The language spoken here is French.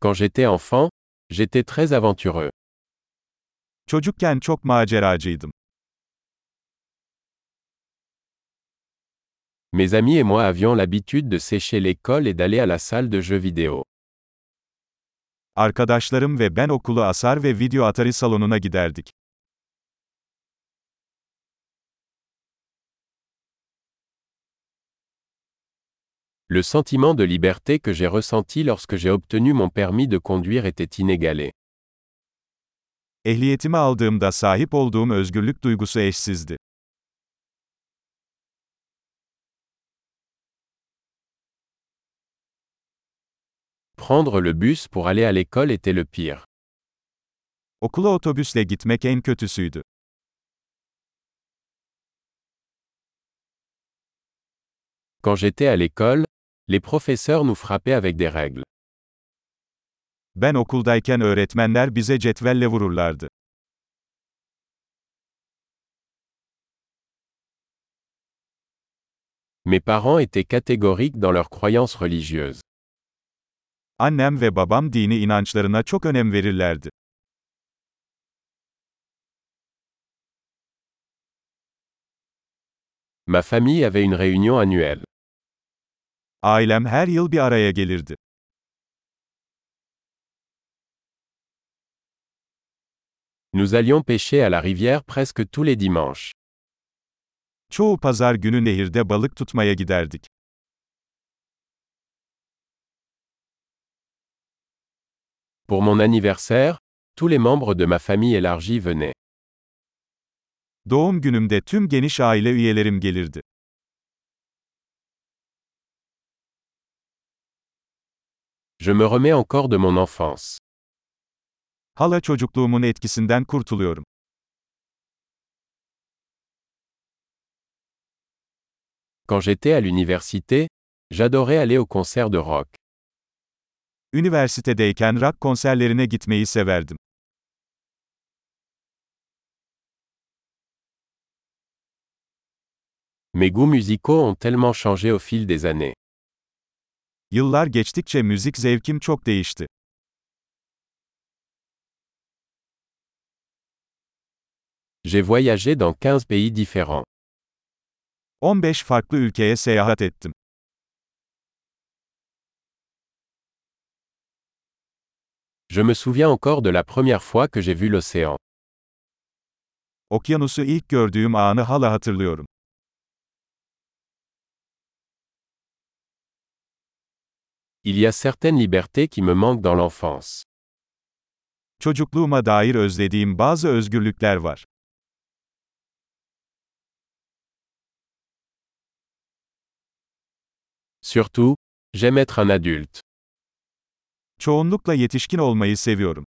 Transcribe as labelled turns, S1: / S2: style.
S1: Quand j'étais enfant, j'étais très aventureux.
S2: Çocukken çok maceracıydım.
S1: Mes amis et moi avions l'habitude de sécher l'école et d'aller à la salle de jeux vidéo.
S2: Arkadaşlarım ve ben okulu asar ve video atari salonuna giderdik.
S1: Le sentiment de liberté que j'ai ressenti lorsque j'ai obtenu mon permis de conduire était inégalé.
S2: Ehliyetimi aldığımda sahip olduğum özgürlük duygusu eşsizdi.
S1: Prendre le bus pour aller à l'école était le pire.
S2: Okula otobüsle gitmek en kötüsüydü.
S1: Quand j'étais à l'école, les professeurs nous frappaient avec des règles.
S2: Ben okuldayken öğretmenler bize cetvelle vururlardı.
S1: Mes parents étaient catégoriques dans leurs croyances religieuses.
S2: Annem ve babam dini inançlarına çok önem verirlerdi.
S1: Ma famille avait une réunion annuelle.
S2: Ailem her yıl bir araya gelirdi.
S1: Nous allions pêcher à la rivière presque tous les dimanches.
S2: Çoğu pazar günü nehirde balık tutmaya giderdik.
S1: Pour mon anniversaire, tous les membres de ma famille élargie venaient.
S2: Doğum günümde tüm geniş aile üyelerim gelirdi.
S1: Je me remets encore de mon enfance.
S2: Hala çocukluğumun etkisinden kurtuluyorum.
S1: Quand j'étais à l'université, j'adorais aller aux concerts de rock.
S2: Üniversitedeyken rock konserlerine gitmeyi severdim.
S1: Mes goûts musicaux ont tellement changé au fil des années.
S2: Yıllar geçtikçe müzik zevkim çok değişti.
S1: J'ai voyagé dans 15 pays différents.
S2: 15 farklı ülkeye seyahat ettim.
S1: Je me souviens encore de la première fois que j'ai vu l'océan.
S2: Okyanusu ilk gördüğüm anı hala hatırlıyorum.
S1: Il y a certaines libertés qui me manquent dans l'enfance.
S2: Çocukluğuma dair özlediğim bazı özgürlükler var.
S1: Surtout, j'aime être un adulte.
S2: Çoğunlukla yetişkin olmayı seviyorum.